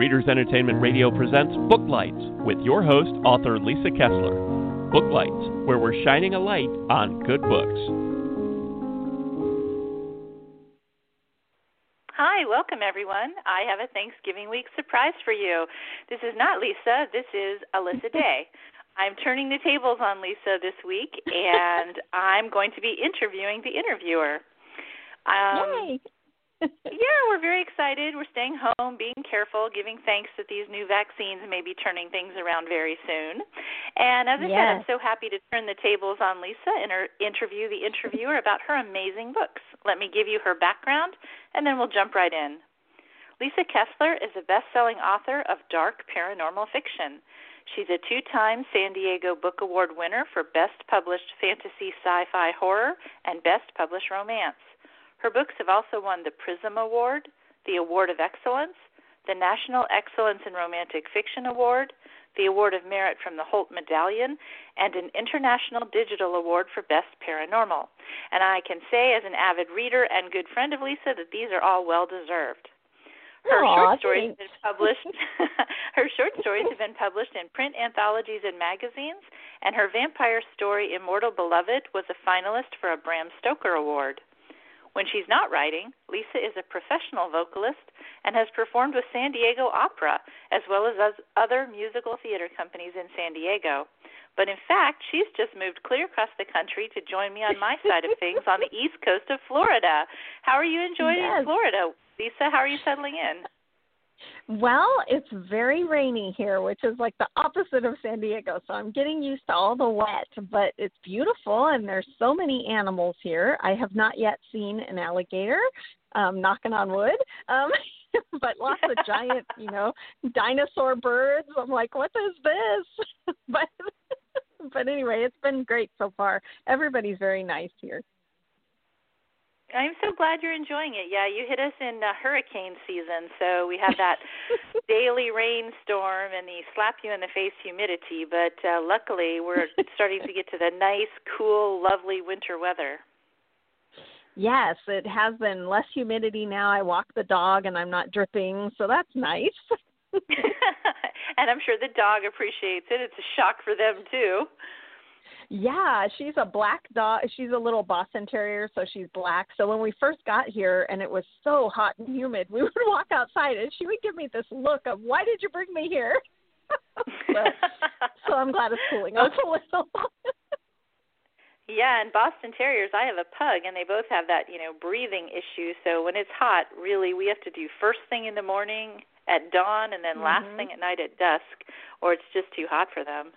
Readers Entertainment Radio presents Booklights with your host, author Lisa Kessler. Booklights, where we're shining a light on good books. Hi, welcome everyone. I have a Thanksgiving week surprise for you. This is not Lisa, this is Alyssa Day. I'm turning the tables on Lisa this week, and I'm going to be interviewing the interviewer. Um, Yay! Yeah, we're very excited. We're staying home, being careful, giving thanks that these new vaccines may be turning things around very soon. And as I yes. said, I'm so happy to turn the tables on Lisa and her interview the interviewer about her amazing books. Let me give you her background, and then we'll jump right in. Lisa Kessler is a best selling author of dark paranormal fiction. She's a two time San Diego Book Award winner for Best Published Fantasy Sci Fi Horror and Best Published Romance. Her books have also won the Prism Award, the Award of Excellence, the National Excellence in Romantic Fiction Award, the Award of Merit from the Holt Medallion, and an International Digital Award for Best Paranormal. And I can say, as an avid reader and good friend of Lisa, that these are all well deserved. Her Aww, short stories thanks. have been published. her short stories have been published in print anthologies and magazines, and her vampire story "Immortal Beloved" was a finalist for a Bram Stoker Award. When she's not writing, Lisa is a professional vocalist and has performed with San Diego Opera as well as other musical theater companies in San Diego. But in fact, she's just moved clear across the country to join me on my side of things on the east coast of Florida. How are you enjoying yes. Florida? Lisa, how are you settling in? Well, it's very rainy here, which is like the opposite of San Diego. So I'm getting used to all the wet, but it's beautiful and there's so many animals here. I have not yet seen an alligator, um, knocking on wood. Um, but lots of giant, you know, dinosaur birds. I'm like, what is this? but but anyway, it's been great so far. Everybody's very nice here. I'm so glad you're enjoying it. Yeah, you hit us in uh, hurricane season, so we have that daily rainstorm and the slap you in the face humidity. But uh, luckily, we're starting to get to the nice, cool, lovely winter weather. Yes, it has been less humidity now. I walk the dog and I'm not dripping, so that's nice. and I'm sure the dog appreciates it. It's a shock for them too. Yeah, she's a black dog. She's a little Boston Terrier, so she's black. So when we first got here and it was so hot and humid, we would walk outside and she would give me this look of, "Why did you bring me here?" so, so I'm glad it's cooling off a little. yeah, and Boston Terriers, I have a pug, and they both have that you know breathing issue. So when it's hot, really, we have to do first thing in the morning at dawn, and then mm-hmm. last thing at night at dusk, or it's just too hot for them.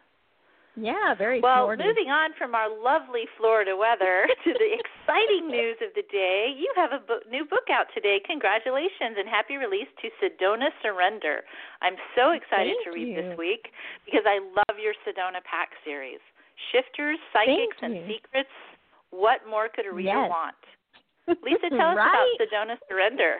Yeah, very good well. Moving on from our lovely Florida weather to the exciting news of the day, you have a bo- new book out today. Congratulations and happy release to Sedona Surrender. I'm so excited Thank to read you. this week because I love your Sedona Pack series. Shifters, psychics, and secrets. What more could a reader Yes. want? Lisa, tell us right? about Sedona Surrender.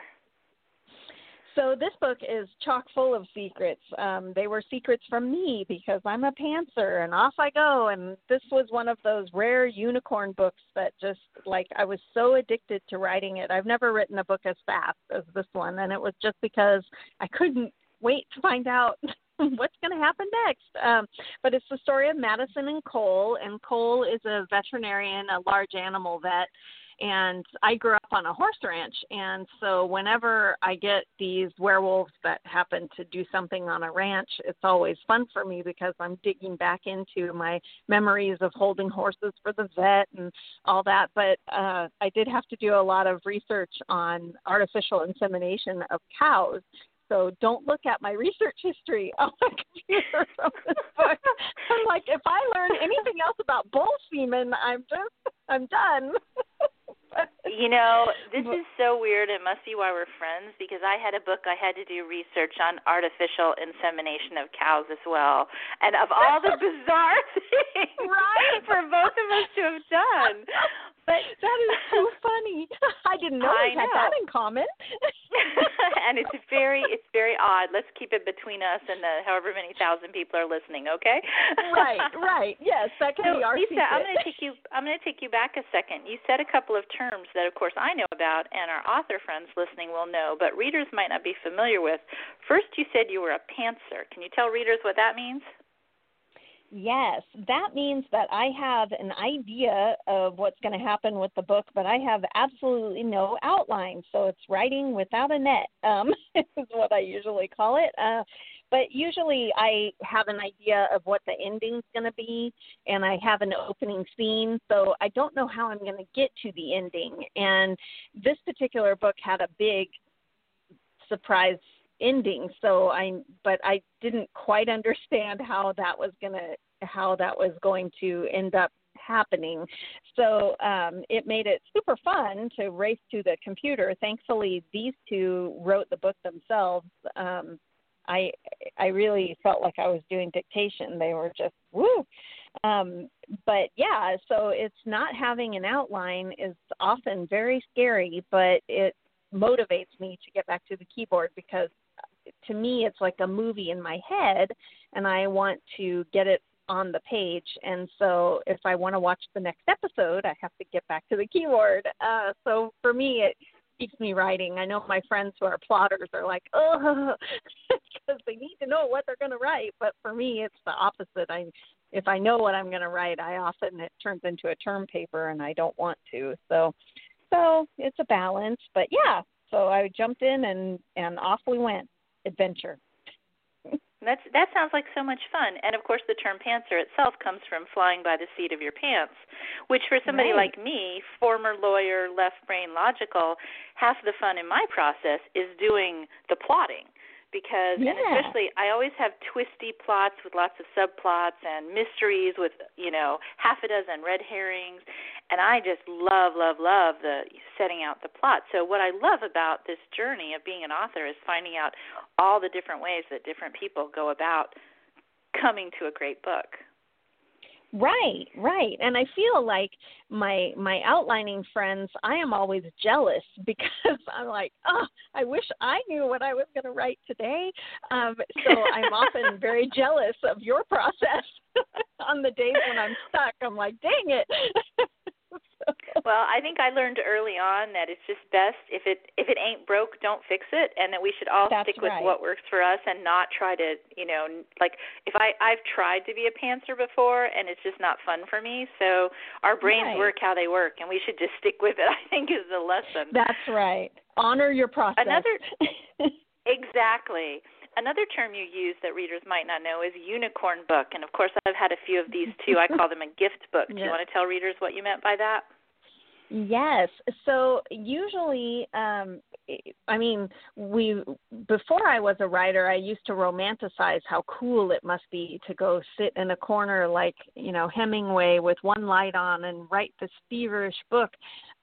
So this book is chock full of secrets. Um, they were secrets from me because I'm a pantser, and off I go. And this was one of those rare unicorn books that just like I was so addicted to writing it. I've never written a book as fast as this one, and it was just because I couldn't wait to find out what's going to happen next. Um, but it's the story of Madison and Cole, and Cole is a veterinarian, a large animal vet and I grew up on a horse ranch and so whenever I get these werewolves that happen to do something on a ranch it's always fun for me because I'm digging back into my memories of holding horses for the vet and all that but uh I did have to do a lot of research on artificial insemination of cows so don't look at my research history on the computer from this book. I'm like, if I learn anything else about bull semen, I'm just, I'm done. You know, this is so weird. It must be why we're friends because I had a book I had to do research on artificial insemination of cows as well. And of all the bizarre things right. for both of us to have done. But that is so funny. I didn't know I we had know. that in common. and it's very it's very odd. Let's keep it between us and the however many thousand people are listening, okay? right, right. Yes, that can so, be our Lisa, secret. I'm going to take you I'm going to take you back a second. You said a couple of terms that of course I know about and our author friends listening will know, but readers might not be familiar with. First you said you were a pantser. Can you tell readers what that means? Yes, that means that I have an idea of what's going to happen with the book, but I have absolutely no outline. So it's writing without a net, um, is what I usually call it. Uh, but usually I have an idea of what the ending's going to be, and I have an opening scene. So I don't know how I'm going to get to the ending. And this particular book had a big surprise ending. So i but i didn't quite understand how that was going to how that was going to end up happening. So um it made it super fun to race to the computer. Thankfully these two wrote the book themselves. Um i i really felt like i was doing dictation. They were just woo! Um but yeah so it's not having an outline is often very scary but it motivates me to get back to the keyboard because to me it's like a movie in my head and I want to get it on the page and so if I want to watch the next episode I have to get back to the keyboard. Uh so for me it keeps me writing. I know my friends who are plotters are like, "Oh," because they need to know what they're going to write, but for me it's the opposite. I if I know what I'm going to write, I often it turns into a term paper and I don't want to. So so it's a balance, but yeah, so I jumped in and and off we went adventure. That's that sounds like so much fun. And of course the term pantser itself comes from flying by the seat of your pants, which for somebody right. like me, former lawyer, left brain logical, half the fun in my process is doing the plotting because yeah. and especially I always have twisty plots with lots of subplots and mysteries with, you know, half a dozen red herrings and I just love love love the setting out the plot. So what I love about this journey of being an author is finding out all the different ways that different people go about coming to a great book. Right, right. And I feel like my my outlining friends, I am always jealous because I'm like, oh, I wish I knew what I was going to write today. Um, so I'm often very jealous of your process. On the days when I'm stuck, I'm like, dang it. well, I think I learned early on that it's just best if it if it ain't broke, don't fix it, and that we should all That's stick with right. what works for us and not try to, you know, like if I I've tried to be a pantser before and it's just not fun for me. So our brains Right. work how they work, and we should just stick with it. I think is the lesson. That's right. Honor your process. Another Exactly. Another term you use that readers might not know is unicorn book, and of course I've had a few of these too. I call them a gift book. Do you want to tell readers what you meant by that? Yes. So usually, um, I mean, we before I was a writer, I used to romanticize how cool it must be to go sit in a corner like you know Hemingway with one light on and write this feverish book.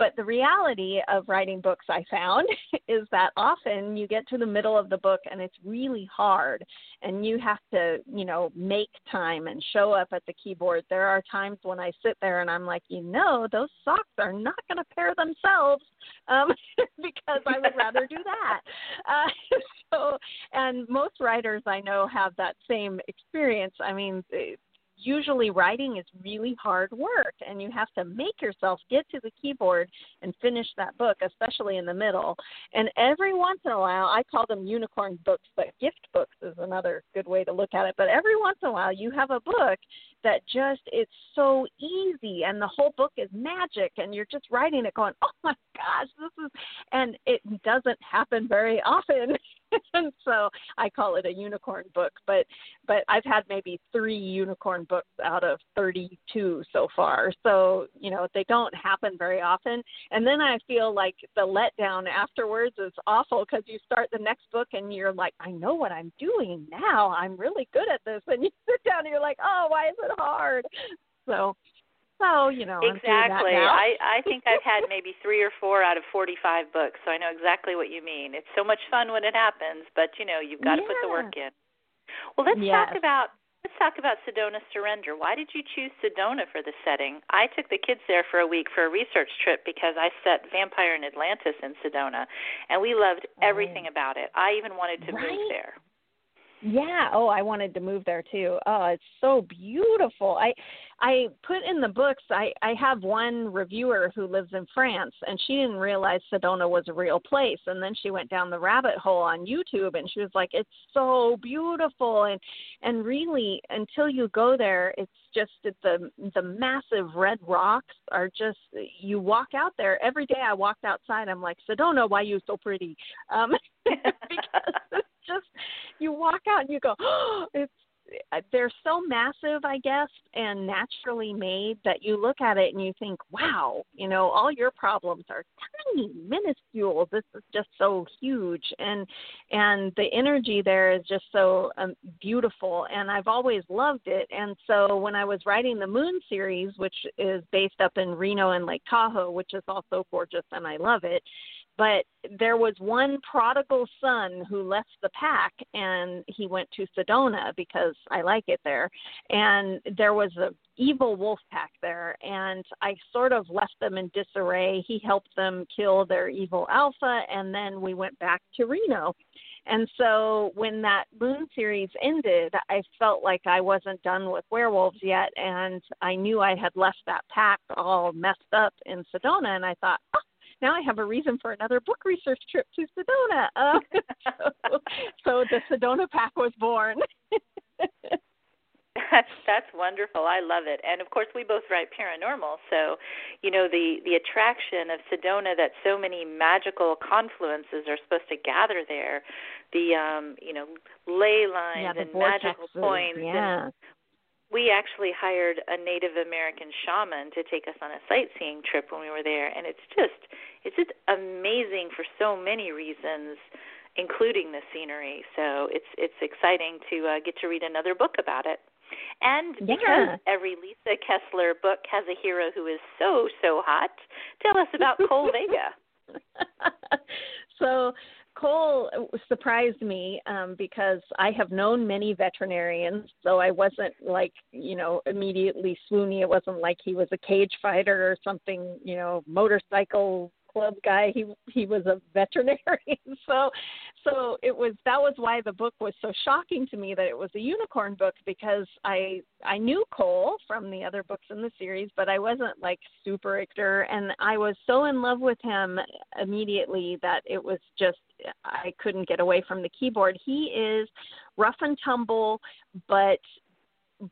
But the reality of writing books, I found, is that often you get to the middle of the book and it's really hard, and you have to, you know, make time and show up at the keyboard. There are times when I sit there and I'm like, you know, those socks are not going to pair themselves um, because I would rather do that. Uh, so, and most writers I know have that same experience. I mean, usually writing is really hard work and you have to make yourself get to the keyboard and finish that book especially in the middle. And every once in a while i call them unicorn books but gift books is another good way to look at it. But every once in a while you have a book that just it's so easy and the whole book is magic and you're just writing it going oh my gosh this is and it doesn't happen very often and so I call it a unicorn book. But but I've had maybe three unicorn books out of 32 so far. So you know they don't happen very often. And then I feel like the letdown afterwards is awful because you start the next book and you're like, I know what I'm doing now. I'm really good at this. And you sit down and you're like, oh, why is it hard? So so you know exactly. I I think I've had maybe three or four out of forty-five books, so I know exactly what you mean. It's so much fun when it happens, but you know you've got to put the work in. Well, let's Yes. talk about Let's talk about Sedona Surrender. Why did you choose Sedona for the setting? I took the kids there for a week for a research trip because I set Vampire in Atlantis in Sedona, and we loved everything oh. about it. I even wanted to right? move there. Yeah. Oh, I wanted to move there too. Oh, it's so beautiful. I I put in the books. I I have one reviewer who lives in France, and she didn't realize Sedona was a real place. And then she went down the rabbit hole on YouTube, and she was like, "It's so beautiful." And and really, until you go there, it's just that the the massive red rocks are just. You walk out there every day. I walked outside. I'm like, Sedona, why you so pretty? Um, because just you walk out and you go, oh, it's they're so massive, I guess, and naturally made that you look at it and you think, wow, you know, all your problems are tiny, minuscule. This is just so huge, and and the energy there is just so um, beautiful, and I've always loved it. And so when I was writing the Moon series, which is based up in Reno and Lake Tahoe, which is also gorgeous, and I love it but there was one prodigal son who left the pack and he went to Sedona because I like it there. And there was a evil wolf pack there and I sort of left them in disarray. He helped them kill their evil alpha and then we went back to Reno. And so when that Moon series ended, I felt like I wasn't done with werewolves yet and I knew I had left that pack all messed up in Sedona and I thought, oh, now I have a reason for another book research trip to Sedona. Uh, so, so the Sedona Pack was born. That's that's wonderful. I love it. And of course, we both write paranormal, so you know the the attraction of Sedona that so many magical confluences are supposed to gather there, the um, you know ley lines yeah, and magical points. Yeah. And we actually hired a Native American shaman to take us on a sightseeing trip when we were there, and it's just it's just amazing for so many reasons, including the scenery. So it's it's exciting to uh, get to read another book about it. And because yeah. every Lisa Kessler book has a hero who is so so hot, tell us about Cole Vega. so Cole surprised me um, because I have known many veterinarians, so I wasn't like you know immediately swoony. It wasn't like he was a cage fighter or something, you know, motorcycle club guy. He he was a veterinarian, so so it was that was why the book was so shocking to me that it was a unicorn book because I I knew Cole from the other books in the series, but I wasn't like super Richter, and I was so in love with him immediately that it was just I couldn't get away from the keyboard. He is rough and tumble, but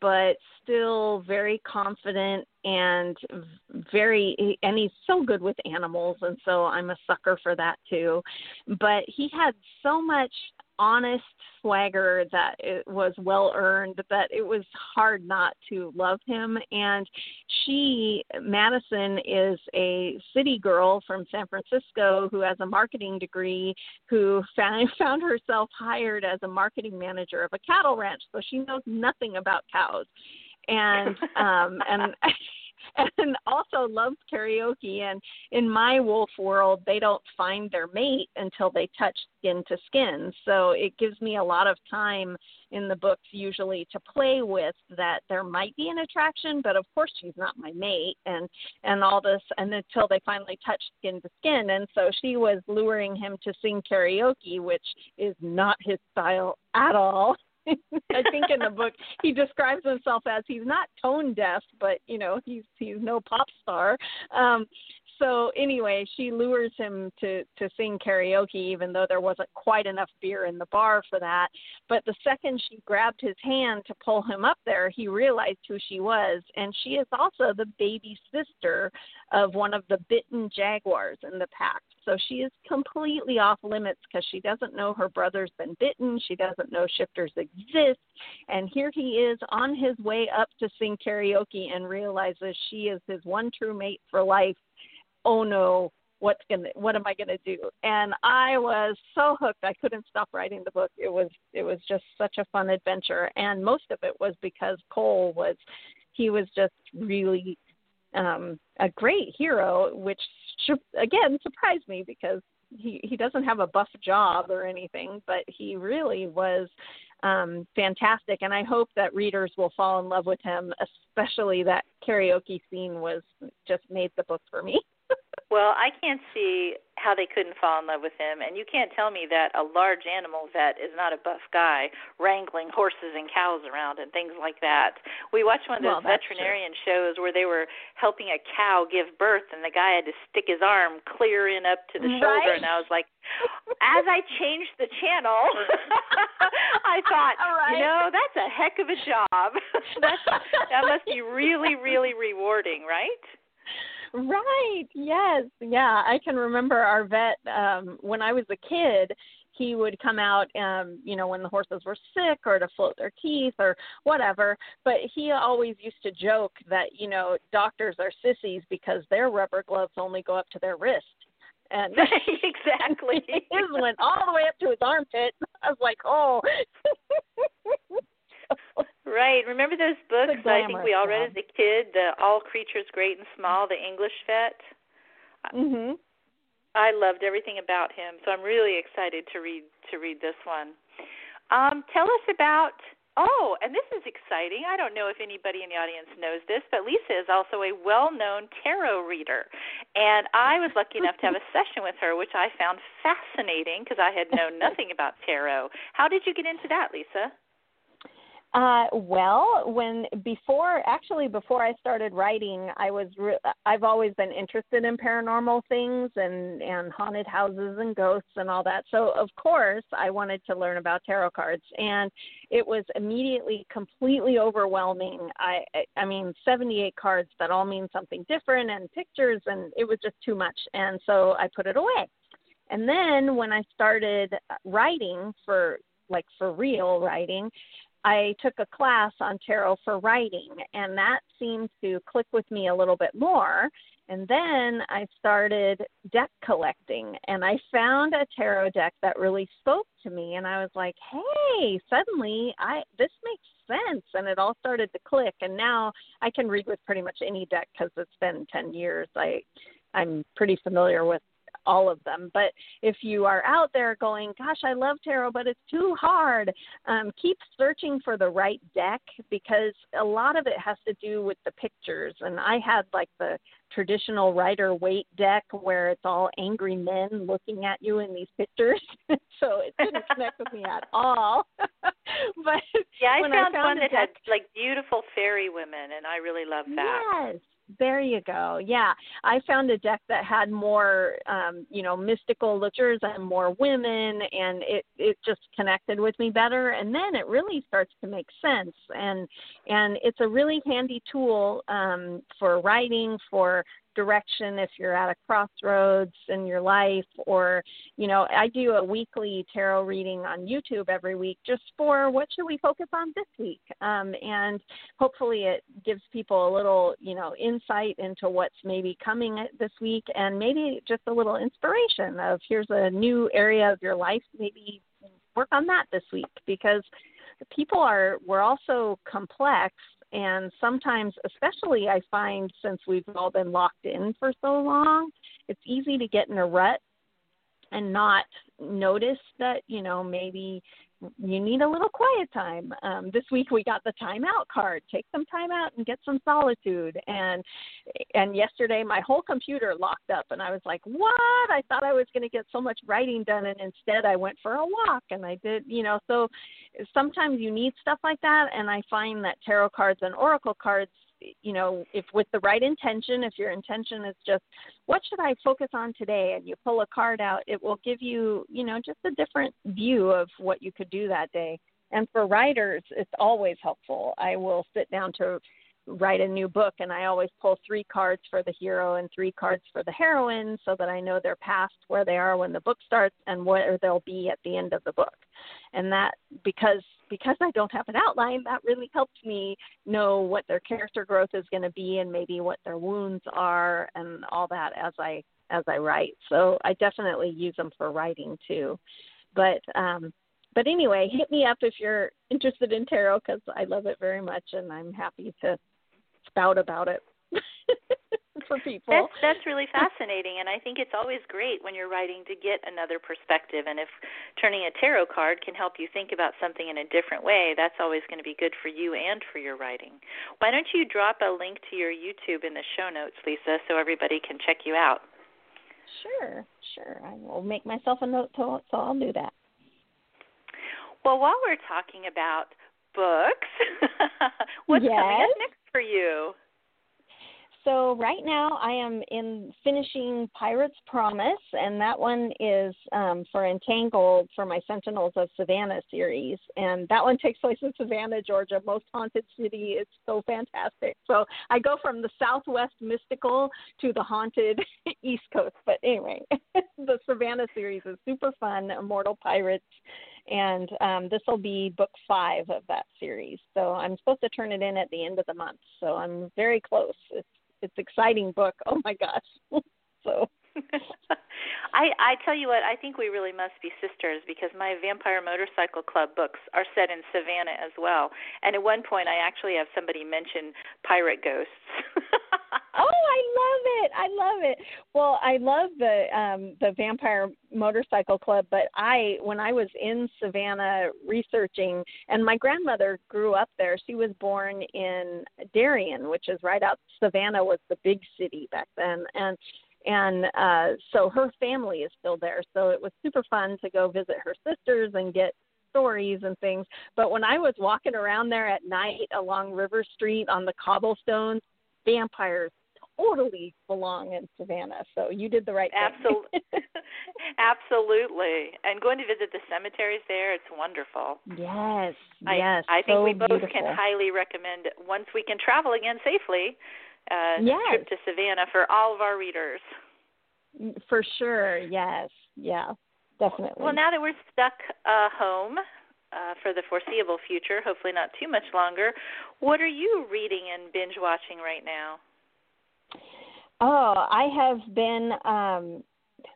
but still very confident and very and he's so good with animals and so I'm a sucker for that too. But he had so much honest swagger that it was well earned that it was hard not to love him. And she madison is a city girl from san francisco who has a marketing degree who found found herself hired as a marketing manager of a cattle ranch so she knows nothing about cows. And um and and also loves karaoke. And in my wolf world, they don't find their mate until they touch skin to skin. So it gives me a lot of time in the books usually to play with that there might be an attraction, but of course she's not my mate and and all this and until they finally touch skin to skin. And so she was luring him to sing karaoke, which is not his style at all. I think in the book he describes himself as he's not tone deaf, but you know he's he's no pop star. Um, so anyway, she lures him to to sing karaoke, even though there wasn't quite enough beer in the bar for that. But the second she grabbed his hand to pull him up there, he realized who she was, and she is also the baby sister of one of the bitten jaguars in the pack. So she is completely off limits because she doesn't know her brother's been bitten. She doesn't know shifters exist. And here he is on his way up to sing karaoke and realizes she is his one true mate for life oh no, what's gonna what am I gonna do? And I was so hooked I couldn't stop writing the book. It was it was just such a fun adventure and most of it was because Cole was he was just really um a great hero which again surprised me because he he doesn't have a buff job or anything but he really was um, fantastic. And I hope that readers will fall in love with him, especially that karaoke scene was just made the book for me. Well, I can't see how they couldn't fall in love with him, and you can't tell me that a large animal vet is not a buff guy wrangling horses and cows around and things like that. We watched one of those well, veterinarian true. shows where they were helping a cow give birth, and the guy had to stick his arm clear in up to the right? shoulder, and I was like, as I changed the channel, I thought, right. you know, that's a heck of a job. that must be really, really rewarding, right? Right. Yes. Yeah. I can remember our vet um when I was a kid, he would come out um, you know, when the horses were sick or to float their teeth or whatever. But he always used to joke that, you know, doctors are sissies because their rubber gloves only go up to their wrist. And exactly. his went all the way up to his armpit. I was like, oh Right. Remember those books I think we all read as a kid, the All Creatures Great and Small, the English Vet? Mhm. I loved everything about him, so I'm really excited to read to read this one. Um, tell us about Oh, and this is exciting. I don't know if anybody in the audience knows this, but Lisa is also a well-known tarot reader. And I was lucky enough to have a session with her, which I found fascinating because I had known nothing about tarot. How did you get into that, Lisa? Uh, well, when before actually before I started writing, I was re- I've always been interested in paranormal things and and haunted houses and ghosts and all that. So of course I wanted to learn about tarot cards, and it was immediately completely overwhelming. I I mean 78 cards that all mean something different and pictures, and it was just too much, and so I put it away. And then when I started writing for like for real writing, I took a class on tarot for writing, and that seemed to click with me a little bit more. And then I started deck collecting, and I found a tarot deck that really spoke to me. And I was like, "Hey, suddenly I this makes sense," and it all started to click. And now I can read with pretty much any deck because it's been ten years. I I'm pretty familiar with all of them. But if you are out there going, gosh, I love tarot, but it's too hard, um, keep searching for the right deck because a lot of it has to do with the pictures. And I had like the traditional Rider Waite deck where it's all angry men looking at you in these pictures. so it didn't connect with me at all. but yeah, I found, I found one that deck, had like beautiful fairy women, and I really love that. Yes, there you go. Yeah, I found a deck that had more, um, you know, mystical lookers and more women, and it it just connected with me better. And then it really starts to make sense, and and it's a really handy tool um, for writing, for direction if you're at a crossroads in your life or you know i do a weekly tarot reading on youtube every week just for what should we focus on this week? Um, and hopefully it gives people a little you know insight into what's maybe coming this week and maybe just a little inspiration of here's a new area of your life maybe work on that this week because people are we're also complex and sometimes, especially I find since we've all been locked in for so long, it's easy to get in a rut and not notice that, you know, maybe you need a little quiet time. Um, this week we got the timeout card. Take some time out and get some solitude. And and yesterday my whole computer locked up, and I was like, "What? I thought I was going to get so much writing done, and instead I went for a walk and I did, you know." So sometimes you need stuff like that, and I find that tarot cards and oracle cards you know, if with the right intention, if your intention is just, what should I focus on today? And you pull a card out, it will give you, you know, just a different view of what you could do that day. And for writers, it's always helpful. I will sit down to write a new book and I always pull three cards for the hero and three cards for the heroine so that I know their past, where they are when the book starts and where they'll be at the end of the book. And that because because I don't have an outline, that really helps me know what their character growth is going to be and maybe what their wounds are and all that as I as I write. So I definitely use them for writing too. But um but anyway, hit me up if you're interested in tarot because I love it very much and I'm happy to spout about it. for people. That's that's really fascinating, and I think it's always great when you're writing to get another perspective. And if turning a tarot card can help you think about something in a different way, that's always going to be good for you and for your writing. Why don't you drop a link to your YouTube in the show notes, Lisa, so everybody can check you out? Sure, sure. I will make myself a note, to, so I'll do that. Well, while we're talking about books, what's yes. coming up next for you? So right now I am in finishing Pirate's Promise, and that one is um, for Entangled for my Sentinels of Savannah series, and that one takes place in Savannah, Georgia, most haunted city. It's so fantastic. So I go from the Southwest mystical to the haunted East Coast. But anyway, the Savannah series is super fun. Immortal Pirates and um, this will be book five of that series. So I'm supposed to turn it in at the end of the month. So I'm very close. It's it's exciting book. Oh my gosh. so I I tell you what, I think we really must be sisters because my Vampire Motorcycle Club books are set in Savannah as well. And at one point I actually have somebody mention pirate ghosts. oh, I love it. I love it. Well, I love the um the Vampire Motorcycle Club, but I when I was in Savannah researching and my grandmother grew up there. She was born in Darien, which is right out Savannah was the big city back then. And and uh so her family is still there so it was super fun to go visit her sisters and get stories and things but when i was walking around there at night along river street on the cobblestones vampires totally belong in savannah so you did the right thing absolutely absolutely and going to visit the cemeteries there it's wonderful yes I, yes i think so we both beautiful. can highly recommend once we can travel again safely uh, yes. trip to Savannah for all of our readers. For sure, yes, yeah, definitely. Well, now that we're stuck uh, home uh, for the foreseeable future, hopefully not too much longer, what are you reading and binge watching right now? Oh, I have been. Um,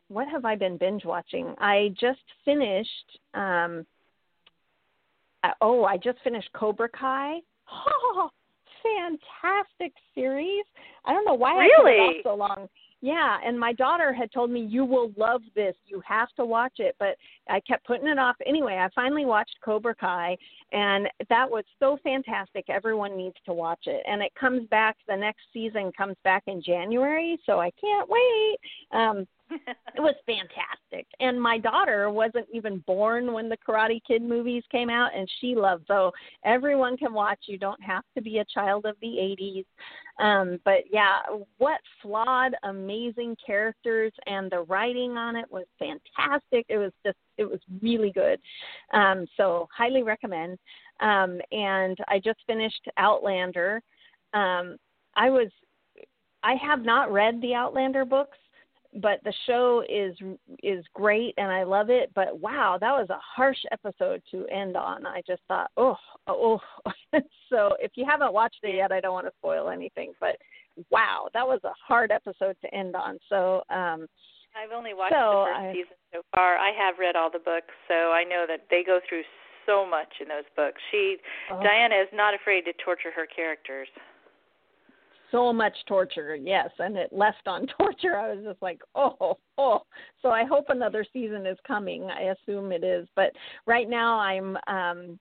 what have I been binge watching? I just finished. Um, oh, I just finished Cobra Kai. Oh, fantastic series. I don't know why really? I put it off so long. Yeah, and my daughter had told me you will love this. You have to watch it, but I kept putting it off. Anyway, I finally watched Cobra Kai and that was so fantastic. Everyone needs to watch it. And it comes back the next season comes back in January, so I can't wait. Um it was fantastic. And my daughter wasn't even born when the Karate Kid movies came out, and she loved. So everyone can watch. You don't have to be a child of the '80s. Um, but yeah, what flawed, amazing characters, and the writing on it was fantastic. It was just, it was really good. Um, so highly recommend. Um, and I just finished Outlander. Um, I was, I have not read the Outlander books but the show is is great and I love it. But wow, that was a harsh episode to end on. I just thought, oh, oh. so if you haven't watched it yet, I don't want to spoil anything. But wow, that was a hard episode to end on. So um I've only watched so the first I, season so far. I have read all the books, so I know that they go through so much in those books. She oh. Diana is not afraid to torture her characters so much torture, yes, and it left on torture. I was just like, oh, oh. So I hope another season is coming. I assume it is, but right now I'm um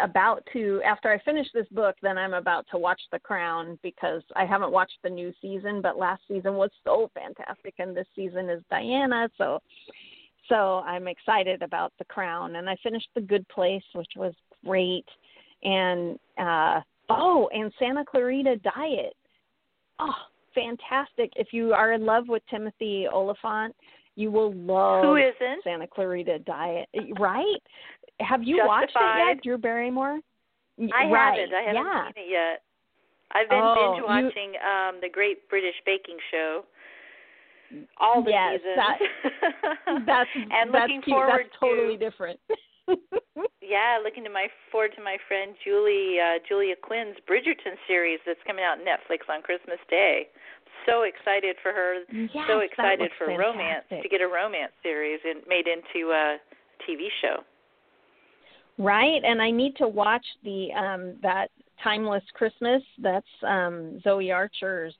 about to after I finish this book, then I'm about to watch The Crown because I haven't watched the new season, but last season was so fantastic and this season is Diana, so so I'm excited about The Crown and I finished The Good Place, which was great. And uh oh, and Santa Clarita Diet oh, fantastic. If you are in love with Timothy Olyphant, you will love Who isn't? Santa Clarita Diet, right? Have you Justified. watched it yet, Drew Barrymore? I right. haven't. I haven't yeah. seen it yet. I've been oh, binge watching you, um the Great British Baking Show. All the yes, seasons. That, that's and that's looking cute. forward that's totally to, different. Yeah, looking to my forward to my friend Julie uh, Julia Quinn's Bridgerton series that's coming out on Netflix on Christmas Day. So excited for her. Yes, so excited for fantastic. romance to get a romance series and made into a TV show. Right, and I need to watch the um that Timeless Christmas. That's um Zoe Archer's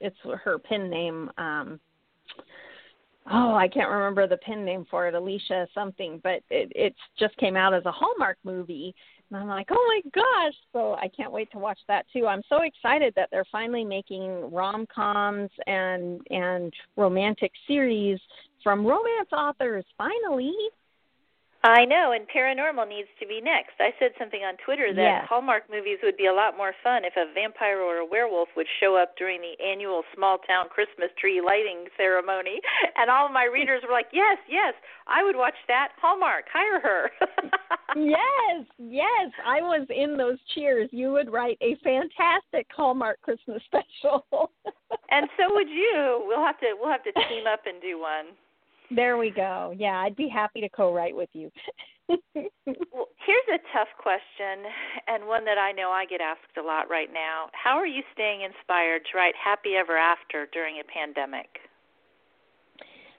it's her pen name. Um, oh, I can't remember the pen name for it, Alicia something, but it it just came out as a Hallmark movie. And I'm like, oh my gosh! So I can't wait to watch that too. I'm so excited that they're finally making rom coms and and romantic series from romance authors. Finally, I know, and paranormal needs to be next. I said something on Twitter that. Hallmark movies would be a lot more fun if a vampire or a werewolf would show up during the annual small town Christmas tree lighting ceremony. And all of my readers were like, Yes, yes, I would watch that. Hallmark, hire her. yes, yes. I was in those cheers. You would write a fantastic Hallmark Christmas special. and so would you. We'll have to we'll have to team up and do one. There we go. Yeah, I'd be happy to co-write with you. well, here's a tough question, and one that I know I get asked a lot right now. How are you staying inspired to write Happy Ever After during a pandemic?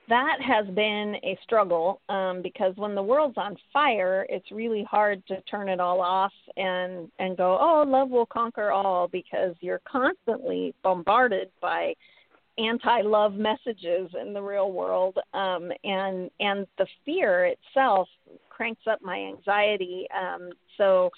That has been a struggle um, because when the world's on fire, it's really hard to turn it all off and and go, oh, love will conquer all, because you're constantly bombarded by anti-love messages in the real world um, and and the fear itself cranks up my anxiety um, so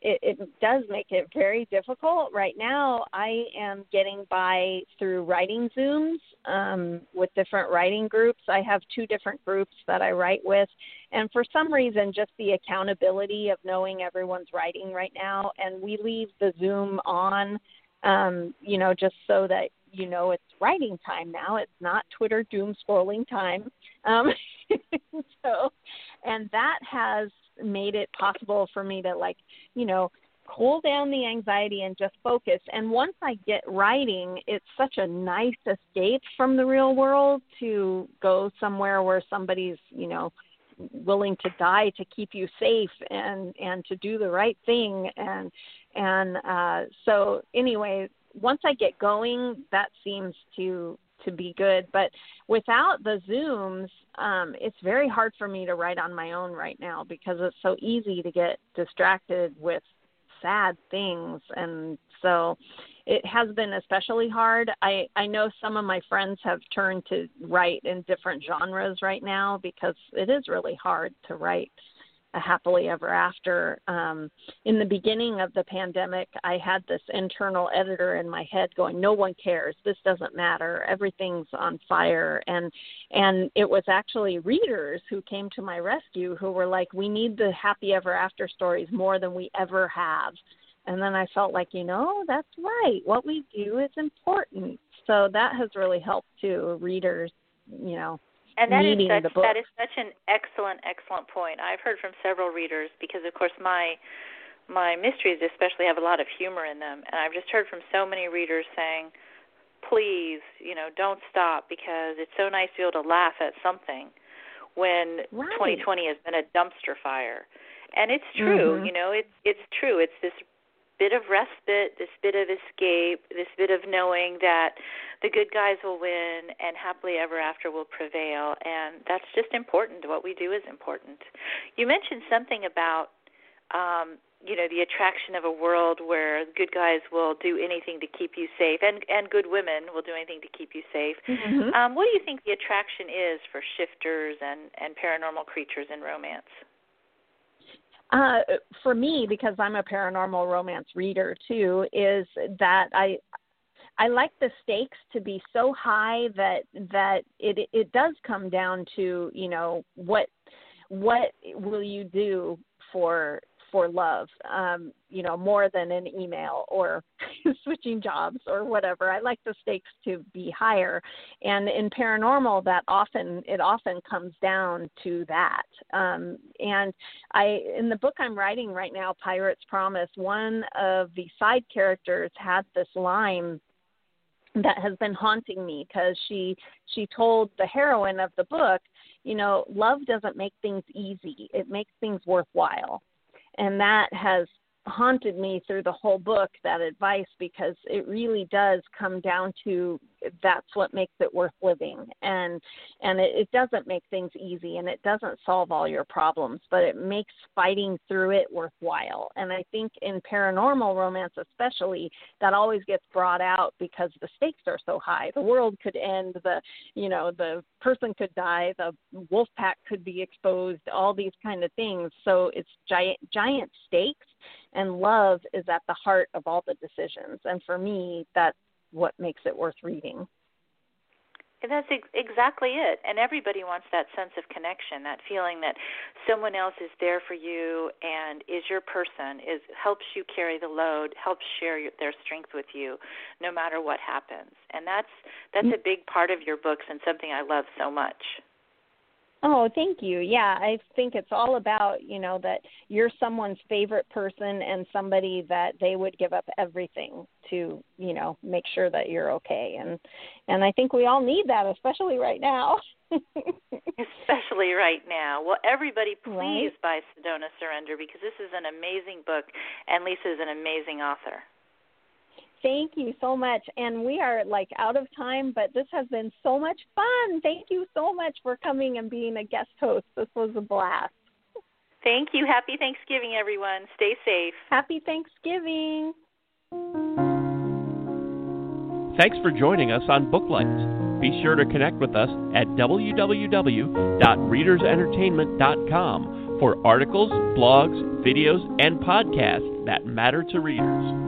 it, it does make it very difficult. Right now i am getting by through writing zooms um, with different writing groups. I have two different groups that i write with and for some reason just the accountability of knowing everyone's writing right now and we leave the zoom on um, you know, just so that you know it's writing time now. It's not Twitter doom scrolling time. Um, so, and that has made it possible for me to like, you know, cool down the anxiety and just focus. And once I get writing, it's such a nice escape from the real world to go somewhere where somebody's, you know, willing to die to keep you safe and and to do the right thing and and uh so anyway once I get going, that seems to to be good. But without the Zooms, um, it's very hard for me to write on my own right now because it's so easy to get distracted with sad things and so it has been especially hard. I I know some of my friends have turned to write in different genres right now because it is really hard to write a happily ever after. Um, in the beginning of the pandemic, I had this internal editor in my head going, "No one cares. This doesn't matter. Everything's on fire." And and it was actually readers who came to my rescue who were like, "We need the happy ever after stories more than we ever have." And then I felt like, you know, that's right. What we do is important. So that has really helped too. Readers, you know, and that is such that is such an excellent excellent point. I've heard from several readers because of course my my mysteries especially have a lot of humor in them and I've just heard from so many readers saying please, you know, don't stop because it's so nice to be able to laugh at something when right. 2020 has been a dumpster fire. And it's true, mm-hmm. you know, it's it's true. It's this bit of respite, this bit of escape, this bit of knowing that the good guys will win and happily ever after will prevail. And that's just important. What we do is important. You mentioned something about, um, you know, the attraction of a world where good guys will do anything to keep you safe, and and good women will do anything to keep you safe. Mm-hmm. Um, what do you think the attraction is for shifters and and paranormal creatures in romance? Uh, for me, because I'm a paranormal romance reader too, is that I I like the stakes to be so high that that it it does come down to you know what what will you do for for love, um, you know, more than an email or switching jobs or whatever. I like the stakes to be higher, and in paranormal, that often it often comes down to that. Um, and I, in the book I'm writing right now, Pirate's Promise, one of the side characters had this line that has been haunting me because she she told the heroine of the book you know love doesn't make things easy it makes things worthwhile and that has haunted me through the whole book that advice because it really does come down to that's what makes it worth living. And and it, it doesn't make things easy, and it doesn't solve all your problems, but it makes fighting through it worthwhile. And I think in paranormal romance, especially, that always gets brought out because the stakes are so high. The world could end. The you know the person could die. The wolf pack could be exposed. All these kind of things. So it's giant giant stakes and love is at the heart of all the decisions and for me that's what makes it worth reading and that's ex- exactly it. And everybody wants that sense of connection, that feeling that someone else is there for you and is your person, is helps you carry the load, helps share your, their strength with you, no matter what happens. And that's that's mm-hmm. a big part of your books and something I love so much. Oh, thank you. Yeah, I think it's all about, you know, that you're someone's favorite person and somebody that they would give up everything to, you know, make sure that you're okay. And and I think we all need that, especially right now. especially right now. Well, everybody please right? buy Sedona Surrender because this is an amazing book and Lisa is an amazing author. Thank you so much. And we are like out of time, but this has been so much fun. Thank you so much for coming and being a guest host. This was a blast. Thank you. Happy Thanksgiving, everyone. Stay safe. Happy Thanksgiving. Thanks for joining us on Booklights. Be sure to connect with us at www.readersentertainment.com for articles, blogs, videos, and podcasts that matter to readers.